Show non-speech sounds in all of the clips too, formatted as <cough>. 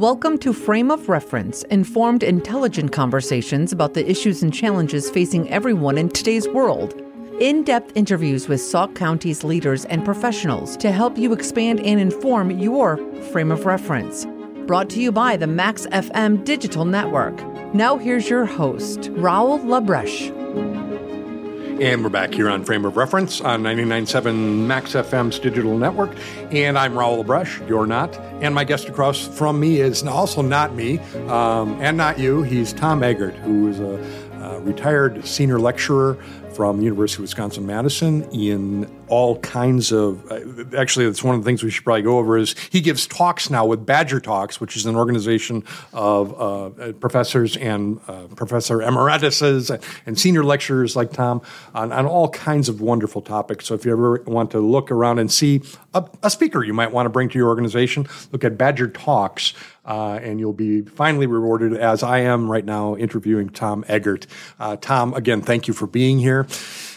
Welcome to Frame of Reference, informed, intelligent conversations about the issues and challenges facing everyone in today's world. In depth interviews with Sauk County's leaders and professionals to help you expand and inform your frame of reference. Brought to you by the Max FM Digital Network. Now, here's your host, Raul Labreche. And we're back here on Frame of Reference on 99.7 Max FM's digital network. And I'm Raul Labreche, you're not. And my guest across from me is also not me um, and not you. He's Tom Eggert, who is a, a retired senior lecturer from the University of Wisconsin Madison in all kinds of. Uh, actually, that's one of the things we should probably go over. Is he gives talks now with Badger Talks, which is an organization of uh, professors and uh, professor emerituses and senior lecturers like Tom on, on, all kinds of wonderful topics. So if you ever want to look around and see a, a speaker you might want to bring to your organization, look at Badger Talks. Uh, and you'll be finally rewarded as I am right now interviewing Tom Eggert. Uh, Tom, again, thank you for being here.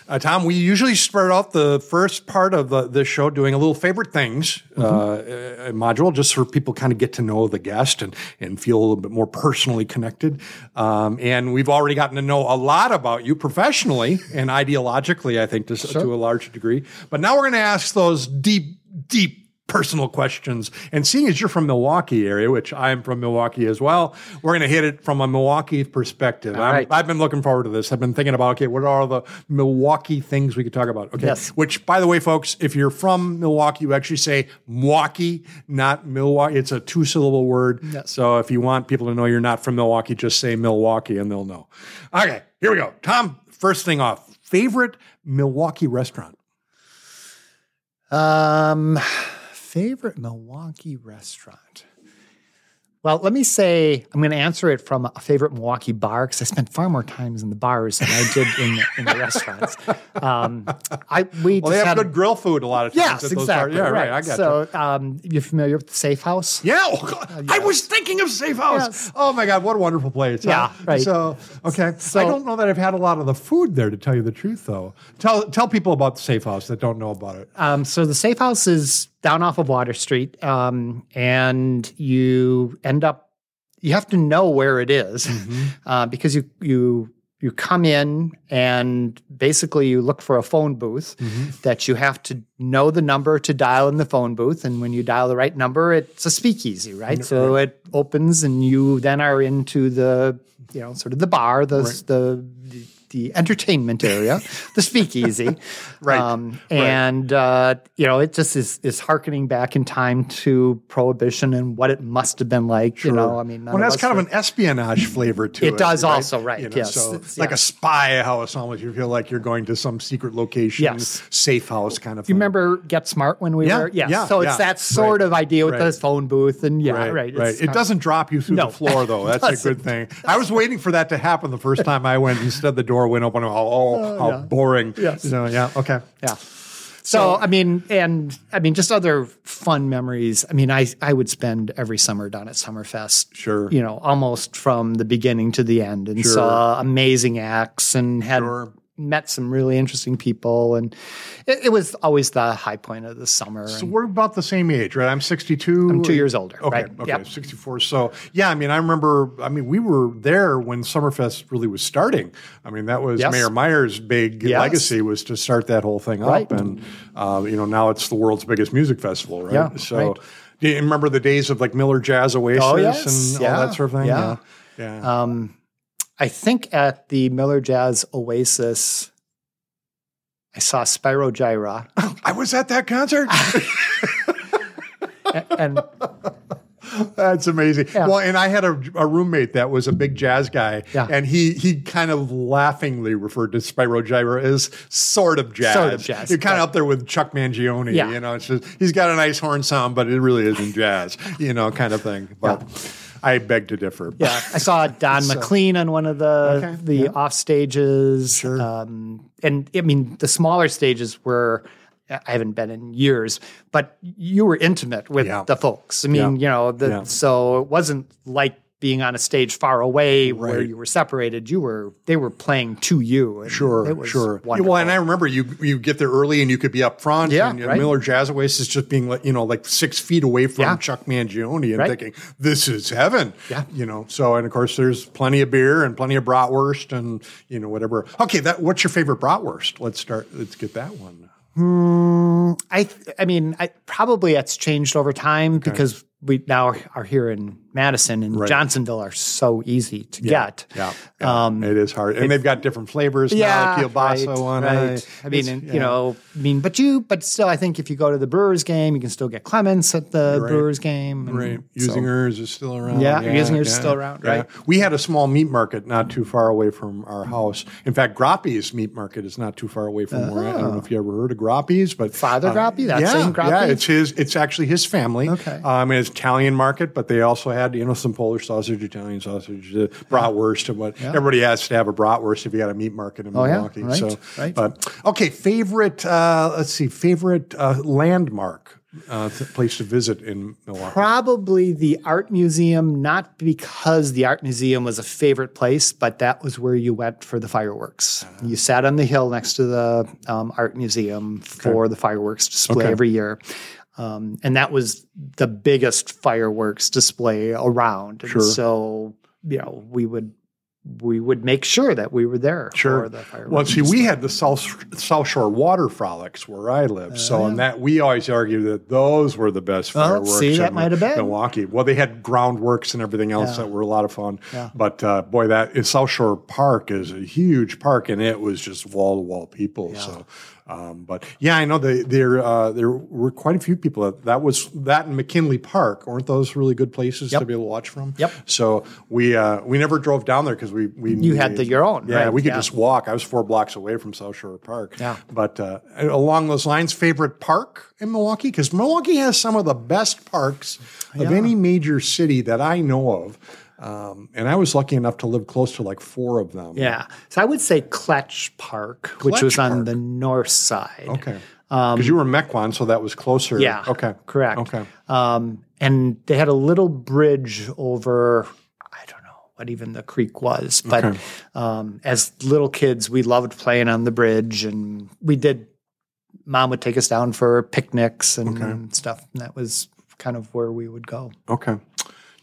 Uh, Tom, we usually start off the first part of the, the show doing a little favorite things mm-hmm. uh, module, just so people kind of get to know the guest and, and feel a little bit more personally connected. Um, and we've already gotten to know a lot about you professionally and ideologically, I think, to, sure. to a large degree. But now we're going to ask those deep, deep personal questions. And seeing as you're from Milwaukee area, which I'm from Milwaukee as well, we're going to hit it from a Milwaukee perspective. Right. I've been looking forward to this. I've been thinking about, okay, what are all the Milwaukee things we could talk about? Okay. Yes. Which, by the way, folks, if you're from Milwaukee, you actually say Milwaukee, not Milwaukee. It's a two syllable word. Yes. So if you want people to know you're not from Milwaukee, just say Milwaukee and they'll know. Okay, here we go. Tom, first thing off, favorite Milwaukee restaurant? Um, favorite Milwaukee restaurant? Well, let me say I'm going to answer it from a favorite Milwaukee bar because I spent far more times in the bars than I did in the, in the restaurants. Um, I we well, they have had, good grill food a lot of times. Yes, exactly. Yeah, right. right. I got so, you. Um, you familiar with the Safe House? Yeah, oh, uh, yes. I was thinking of Safe House. Yes. Oh my God, what a wonderful place! Yeah, huh? right. So okay, so, I don't know that I've had a lot of the food there to tell you the truth, though. Tell tell people about the Safe House that don't know about it. Um, so the Safe House is down off of Water Street, um, and you end up you have to know where it is, mm-hmm. <laughs> uh, because you you you come in and basically you look for a phone booth mm-hmm. that you have to know the number to dial in the phone booth and when you dial the right number it's a speakeasy right mm-hmm. so it opens and you then are into the you know sort of the bar the right. the the entertainment area, the speakeasy. <laughs> right. Um, and, right. Uh, you know, it just is, is harkening back in time to prohibition and what it must have been like. Sure. You know, I mean, well, that's kind of an espionage flavor to it. It does right? also, right. You know, yes. So it's like a spy house almost. You feel like you're going to some secret location, yes. safe house kind of thing. You remember Get Smart when we yeah. were? Yes. Yeah. So it's that sort right. of idea with the phone booth. And yeah, right. Right. It doesn't drop you through no. the <laughs> floor, though. That's a good thing. I was waiting for that to happen the first time I went. Instead, the door went open. Oh, oh, how yeah. boring. Yes. So yeah. Okay. Yeah. So, I mean, and I mean, just other fun memories. I mean, I I would spend every summer down at Summerfest. Sure. You know, almost from the beginning to the end, and sure. saw amazing acts and had sure met some really interesting people, and it, it, was always the high point of the summer. So we're about the same age, right? I'm 62. I'm two years older. Okay, right? okay, yep. 64. So yeah, I mean, I remember. I mean, we were there when Summerfest really was starting. I mean, that was yes. Mayor Maier's big yes. legacy was to start that whole thing right. up, and uh, you know, now it's the world's biggest music festival, right? Yeah, so. Right. Do you remember the days of like Miller Jazz Oasis oh, yes. and yeah. all that sort of thing? Yeah. Yeah. yeah. Um, I think at the Miller Jazz Oasis, I saw Spyro Gyra. I was at that concert. <laughs> and, that's amazing. Yeah. Well, and I had a, a, roommate that was a big jazz guy, yeah. and he he kind of laughingly referred to Spyro Gyra as sort of jazz. Sort of jazz. You're kind of up there with Chuck Mangione. Yeah. You know, it's just he's got a nice horn sound, but it really isn't jazz. You know, kind of thing. But. Yeah. I beg to differ. Yeah, I saw Don <laughs> so, McLean on one of the okay, the yeah. off stages. Sure. Um, and I mean, the smaller stages were. I haven't been in years, but you were intimate with yeah. the folks. I mean, yeah. you know, the, yeah. so it wasn't like being on a stage far away where you were separated. You were they were playing to you. and Sure, it was sure. Wonderful. Well, and I remember you you get there early and you could be up front. Yeah, and, you know, right. Miller Jazz Oasis just being like you know like six feet away from Yeah. Chuck Mangione and Right. thinking this is heaven. Yeah. you know. So and of course there's plenty of beer and plenty of bratwurst and you know whatever. Okay, that what's your favorite bratwurst? Let's start. Let's get that one. Hmm, I th- I mean, I probably it's changed over time because we now are here in Madison and Johnsonville are so easy to get. Yeah, yeah. it is hard, and they've got different flavors. Um, Yeah, now, kielbasa right, one. right. I mean, and, yeah. you know, I mean, but you, but still, I think if you go to the Brewers game, you can still get Klement's at the Brewers game. and Right. so- is still around. Yeah, Usinger's is still around, right. We had a small meat market not too far away from our house. In fact, Groppi's meat market is not too far away from where I, I don't know if you ever heard of Groppi's, but Oh. Father Groppi? That yeah, same Groppi? Yeah, it's his. It's actually his family. Okay. Um, it's Italian market, but they also had you know some Polish sausage, Italian sausage, uh, bratwurst, and what everybody has to have a bratwurst if you got a meat market in Oh, yeah, Milwaukee. right, So, right. but okay, favorite. Uh, let's see, favorite uh, landmark. Uh, place to visit in Milwaukee. Probably the art museum, not because the art museum was a favorite place, but that was where you went for the fireworks. Uh-huh. You sat on the hill next to the um, art museum for the fireworks display Okay. every year. Um, and that was the biggest fireworks display around. And Sure. so, you know, we would we would make sure that we were there Sure. for the fireworks. Well, see, we had the South South Shore Water Frolics where I live. so, and that we always argue that those were the best Well, fireworks. see, that might have been. Milwaukee. Well, they had groundworks and everything else that were a lot of fun. Yeah. But uh, boy, that South Shore Park is a huge park, and it was just wall to wall people. So. Um, but yeah, I know they, there uh, there were quite a few people that, that was that in McKinley Park. Weren't those really good places to be able to watch from? Yep. So we uh, we never drove down there because we we You had the- your own, Yeah, right, we could yeah. just walk. I was four blocks away from South Shore Park. Yeah. But uh, along those lines, favorite park in Milwaukee? Because Milwaukee has some of the best parks of any major city that I know of. Um, and I was lucky enough to live close to like four of them. yeah. So I would say Kletzsch Park, which was Kletzsch on the north side. Okay. Because you were Mequon, so that was closer. Um, Yeah. Okay. Correct. Okay. Um, and they had a little bridge over, I don't know what even the creek was, but Okay. um, as little kids, we loved playing on the bridge and we did, mom would take us down for picnics and stuff. And that was kind of where we would go. Okay.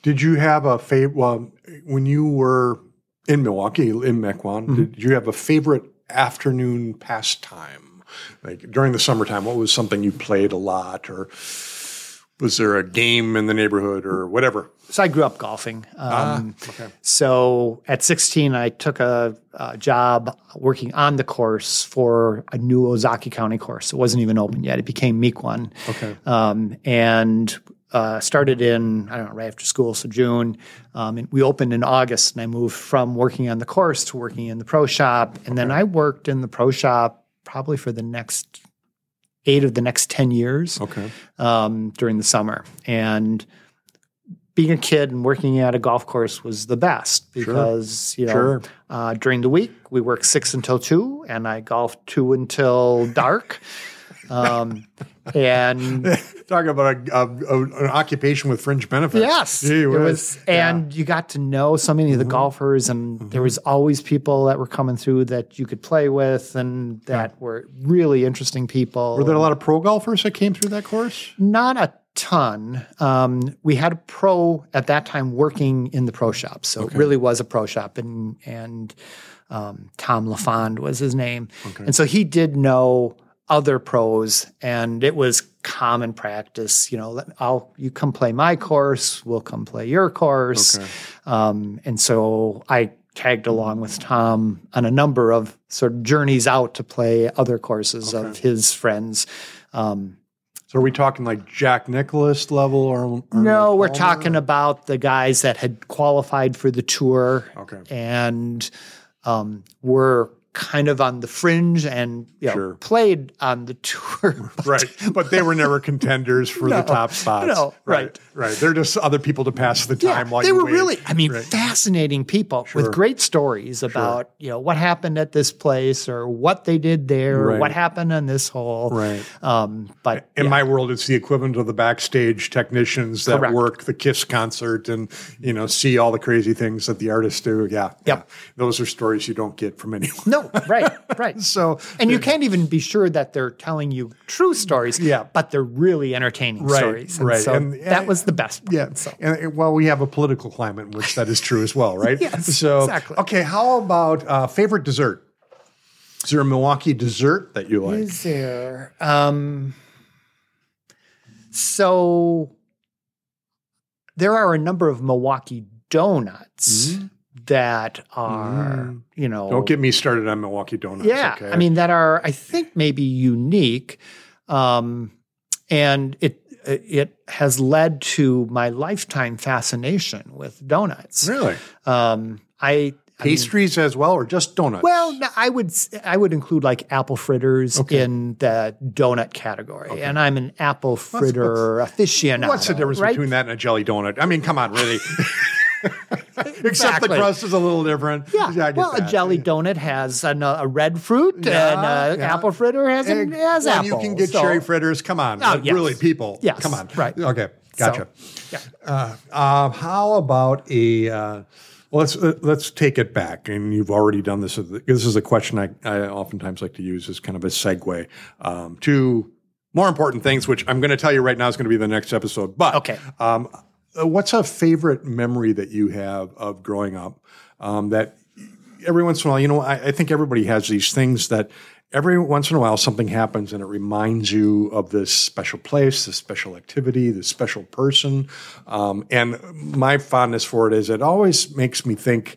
Did you have a favorite? Well, when you were in Milwaukee, in Mequon, Mm-hmm. did you have a favorite afternoon pastime? Like during the summertime, what was something you played a lot, or was there a game in the neighborhood, or whatever? So I grew up golfing. Um, okay. So at 16, I took a, a job working on the course for a new Ozaukee County course. It wasn't even open yet. It became Mequon. Okay. Um, and uh, started in, I don't know, right after school, so June. Um, and we opened in August, and I moved from working on the course to working in the pro shop. And then I worked in the pro shop probably for the next eight of the next 10 years Okay. um, during the summer. And being a kid and working at a golf course was the best because, you know, Sure. uh, during the week we worked six until two and I golfed two until dark. <laughs> um, and <laughs> Talk about a, a, a- an occupation with fringe benefits. yes, Gee it was, and you got to know so many of Mm-hmm. the golfers, and there was always people that were coming through that you could play with, and that were really interesting people. Were there a lot of pro golfers that came through that course? Not a ton. Um, we had a pro at that time working in the pro shop, so it really was a pro shop, and and um, Tom LaFond was his name, and so he did know other pros, and it was common practice. You know, I'll you come play my course, we'll come play your course, um, and so I tagged along with Tom on a number of sort of journeys out to play other courses of his friends. Um, So are we talking like Jack Nicklaus level or? or no, we're talking about the guys that had qualified for the tour Okay. and um, were kind of on the fringe and you know, Sure. played on the tour. <laughs> right. But they were never contenders for the <laughs> top spots. no, right. right. Right. They're just other people to pass the Yeah, time while they you were wait. really, I mean, Right. fascinating people Sure. with great stories about, you know, what happened at this place or what they did there, or Right. what happened on this hole. Right. Um, but In yeah, my world, it's the equivalent of the backstage technicians that Correct. work the Kiss concert and you know see all the crazy things that the artists do. Yeah, Yep. yeah. those are stories you don't get from anyone. no, right, right. <laughs> So And you can't even be sure that they're telling you true stories, Yeah. but they're really entertaining Right, stories. And right. So And- that was the best. part. Yeah. So. And, and, well, we have a political climate in which that is true as well, right? <laughs> Yes, So, exactly. okay, how about uh, favorite dessert? Is there a Milwaukee dessert that you like? Is there? Um, so there are a number of Milwaukee donuts that are, you know, Mm. Don't get me started on Milwaukee donuts. yeah. okay? I mean, that are I think maybe unique, um, and it it has led to my lifetime fascination with donuts. really Um, I. I mean, pastries as well, or just donuts? Well, I would I would include like apple fritters Okay. in the donut category, and I'm an apple fritter aficionado. what's the difference right? between that and a jelly donut? I mean, come on, really. <laughs> <laughs> Except the crust is a little different. Yeah, get well, a jelly donut has an, a red fruit, Yeah, and an yeah. apple fritter has, an, Egg. has apple. you can get so- cherry fritters. Come on, Oh, yes. really, people. Yes, come on. right. Okay, gotcha. yeah. Uh, uh, how about a? Uh, well, let's uh, let's take it back, and you've already done this. This is a question I, I oftentimes like to use as kind of a segue um, to more important things, which I'm going to tell you right now is going to be the next episode. But Okay. um, uh, what's a favorite memory that you have of growing up? Um, that every once in a while, you know, I, I think everybody has these things that every once in a while something happens and it reminds you of this special place, this special activity, this special person. Um, and my fondness for it is it always makes me think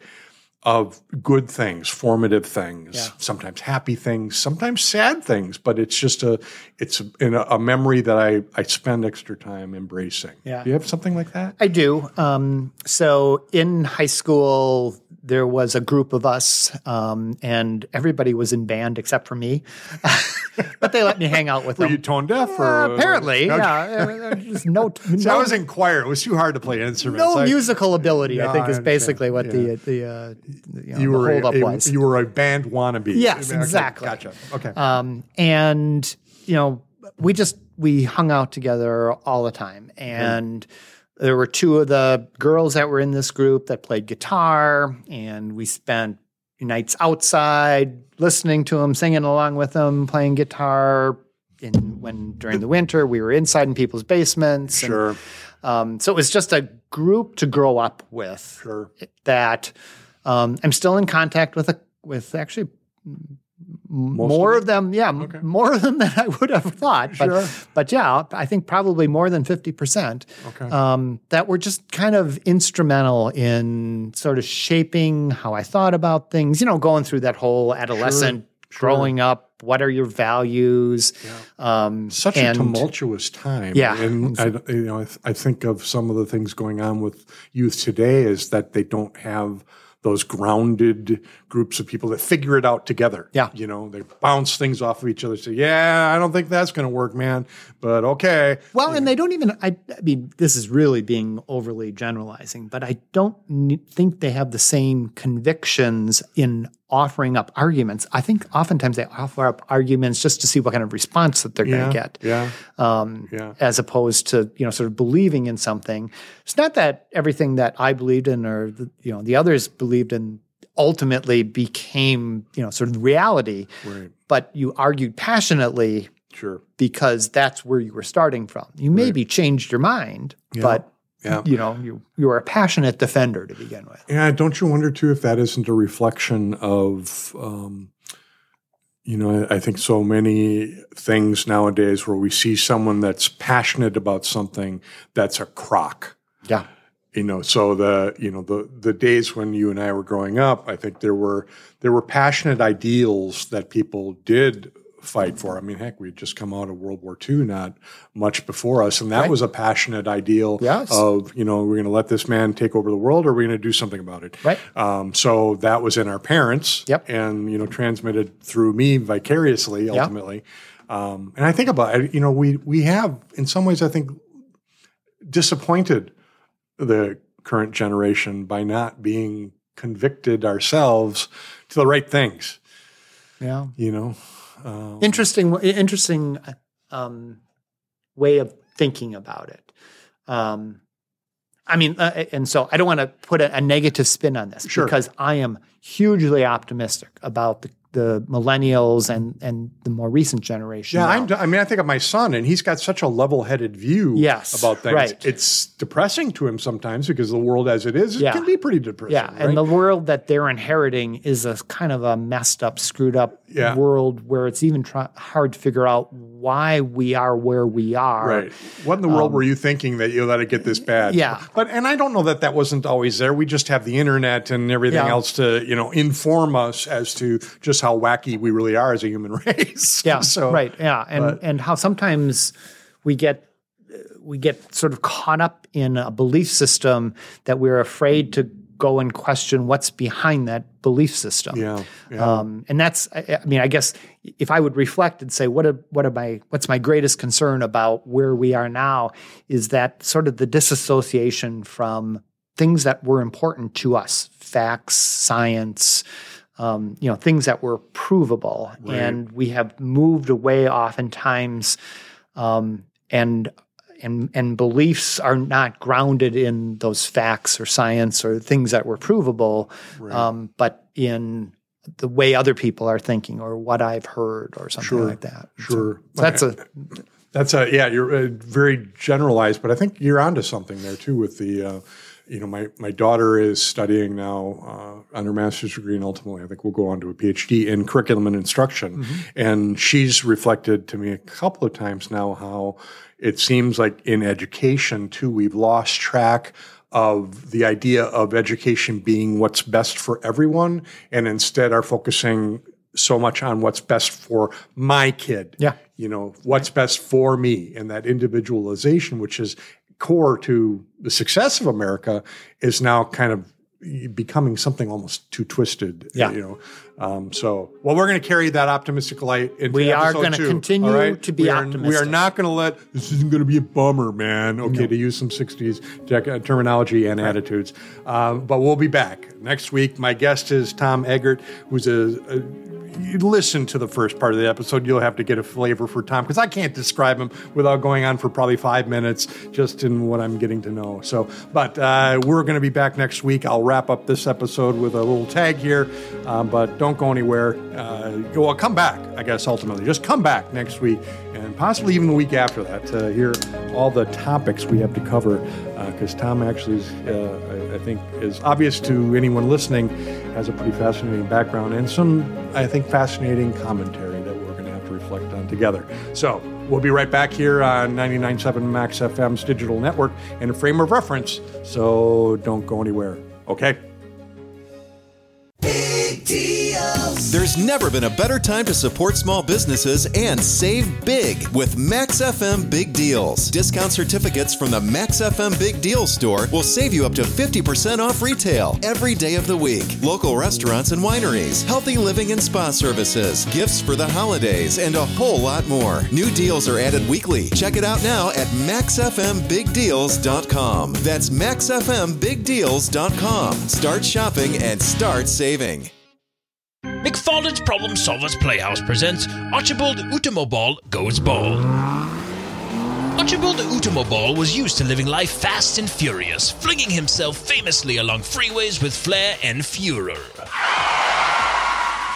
of good things, formative things, sometimes happy things, sometimes sad things, but it's just a it's a, in a, a memory that I I spend extra time embracing. Yeah. Do you have something like that? I do. Um, so in high school, there was a group of us, um, and everybody was in band except for me. <laughs> but they let me hang out with Were them. Were you tone deaf or Uh, apparently, Okay. yeah. Just no, <laughs> I no, was in choir. It was too hard to play instruments. no I- musical ability. No, I think I is basically what Yeah. the the, uh, you know, You were holdup a, was. you were a band wannabe. Yes, Okay, exactly. Gotcha. Okay. Um, and you know, we just we hung out together all the time, and there were two of the girls that were in this group that played guitar, and we spent nights outside listening to them, singing along with them, playing guitar. In when during the winter we were inside in people's basements. and, sure. um, so it was just a group to grow up with Sure. that um, I'm still in contact with a, with actually m- more of them. Yeah, m- more of them <laughs> than I would have thought. But Sure. but yeah, I think probably more than fifty percent. Okay. Um, that were just kind of instrumental in sort of shaping how I thought about things. You know, going through that whole adolescent. Growing up, what are your values? Um, Such a tumultuous time. Yeah. and I, you know, I, th- I think of some of the things going on with youth today is that they don't have those grounded groups of people that figure it out together. Yeah. you know, they bounce things off of each other. Say, "Yeah, I don't think that's going to work, man," but okay. Well, and they don't even, I, I mean, this is really being overly generalizing, but I don't think they have the same convictions in offering up arguments. I think oftentimes they offer up arguments just to see what kind of response that they're Yeah, going to get. yeah, Um, Yeah. As opposed to, you know, sort of believing in something. It's not that everything that I believed in or, the, you know, the others believed in ultimately became, you know, sort of reality, right, but you argued passionately sure, because that's where you were starting from. You maybe changed your mind, but yeah. you know, you you were a passionate defender to begin with. Yeah, don't you wonder too if that isn't a reflection of, um, you know, I, I think so many things nowadays where we see someone that's passionate about something that's a crock. Yeah. You know, so the you know the the days when you and I were growing up, I think there were there were passionate ideals that people did fight for. I mean, heck, we had just come out of World War II not much before us, and that Right. was a passionate ideal Yes. of you know we're going to let this man take over the world, or we're going to do something about it. Right. Um, so that was in our parents. Yep. And you know, transmitted through me vicariously ultimately. Um, and I think about it, you know, we we have in some ways I think disappointed the current generation by not being convicted ourselves to the right things. Yeah. You know, interesting interesting um, way of thinking about it um, i mean uh, and so i don't want to put a, a negative spin on this Sure. because i am hugely optimistic about the, the millennials and and the more recent generation yeah. now. I'm, I mean, I think of my son, and he's got such a level-headed view Yes, about things. right. It's depressing to him sometimes because the world as it is, it Yeah. can be pretty depressing. yeah, right? and the world that they're inheriting is a kind of a messed up, screwed up Yeah. world where it's even try- hard to figure out why we are where we are. Right. What in the world were you thinking that you let it get this bad? Um, yeah. But and I don't know that that wasn't always there. We just have the internet and everything Yeah. else to you know inform us as to just how wacky we really are as a human <laughs> race. Yeah. <laughs> so right. Yeah. And but- and how sometimes we get we get sort of caught up in a belief system that we're afraid to go and question what's behind that belief system. Yeah. Yeah. Um, and that's, I, I mean, I guess if I would reflect and say, what, are, what are my, what's my greatest concern about where we are now is that sort of the disassociation from things that were important to us, facts, science, um, you know, things that were provable. And we have moved away oftentimes, um, and and and beliefs are not grounded in those facts or science or things that were provable, um, but in the way other people are thinking or what I've heard or something Sure. like that. Sure. So that's a That's a yeah. You're uh, very generalized, but I think you're onto something there too. With the, uh, you know, my my daughter is studying now uh, on her master's degree, and ultimately, I think we'll go on to a PhD in curriculum and instruction. And she's reflected to me a couple of times now how it seems like in education too, we've lost track of the idea of education being what's best for everyone, and instead are focusing so much on what's best for my kid Yeah. you know what's best for me and that individualization which is core to the success of america is now kind of becoming something almost too twisted Yeah. you know um, so well we're going to carry that optimistic light into. We are episode gonna continue right? to be we are, we are not going to let this isn't going to be a bummer man okay to use some 60s tech- uh, terminology and attitudes um, but we'll be back next week my guest is tom eggert who's a, a you listen to the first part of the episode, you'll have to get a flavor for Tom because I can't describe him without going on for probably five minutes just in what I'm getting to know. So, but uh, we're going to be back next week. I'll wrap up this episode with a little tag here, um, but don't go anywhere. Uh, well, come back, I guess, ultimately. Just come back next week and possibly even the week after that to hear all the topics we have to cover because Tom actually is, uh, I, I think, is obvious to anyone listening, has a pretty fascinating background and some, I think, fascinating commentary that we're going to have to reflect on together. So we'll be right back here on 99.7 Max FM's digital network in a frame of reference. So don't go anywhere. Okay. There's never been a better time to support small businesses and save big with Max FM Big Deals. Discount certificates from the Max FM Big Deals store will save you up to 50% off retail every day of the week. Local restaurants and wineries, healthy living and spa services, gifts for the holidays, and a whole lot more. New deals are added weekly. Check it out now at maxfmbigdeals.com. That's maxfmbigdeals.com. Start shopping and start saving. McFarlane's Problem Solvers Playhouse presents Archibald Utomoball Goes Ball. Archibald Utomoball was used to living life fast and furious, flinging himself famously along freeways with flair and furor.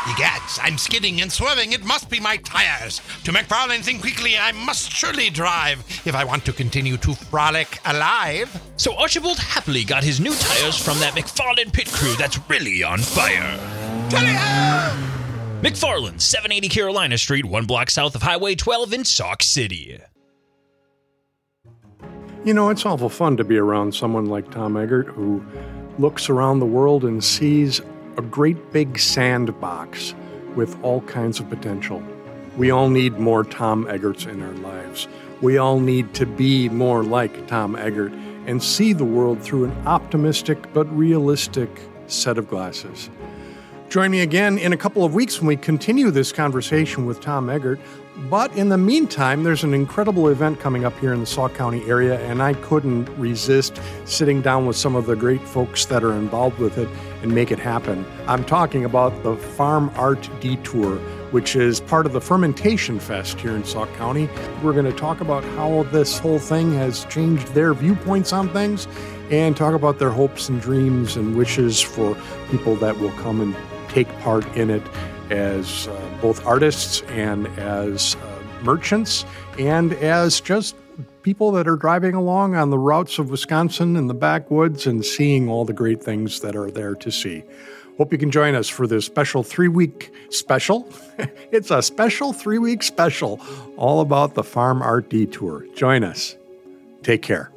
Egads, I'm skidding and swerving. It must be my tires. To McFarlane, think quickly. I must surely drive if I want to continue to frolic alive. So Archibald happily got his new tires from that McFarlane pit crew that's really on fire. Ah! McFarlane, 780 Carolina Street, one block south of Highway 12 in Sauk City. You know, it's awful fun to be around someone like Tom Eggert who looks around the world and sees a great big sandbox with all kinds of potential. We all need more Tom Eggerts in our lives. We all need to be more like Tom Eggert and see the world through an optimistic but realistic set of glasses. Join me again in a couple of weeks when we continue this conversation with Tom Eggert. But in the meantime, there's an incredible event coming up here in the Sauk County area, and I couldn't resist sitting down with some of the great folks that are involved with it and make it happen. I'm talking about the Farm Art Detour, which is part of the Fermentation Fest here in Sauk County. We're going to talk about how this whole thing has changed their viewpoints on things and talk about their hopes and dreams and wishes for people that will come and take part in it as uh, both artists and as uh, merchants and as just people that are driving along on the routes of Wisconsin and the backwoods and seeing all the great things that are there to see. Hope you can join us for this special three week special. <laughs> it's a special three week special all about the Farm Art Detour. Join us. Take care.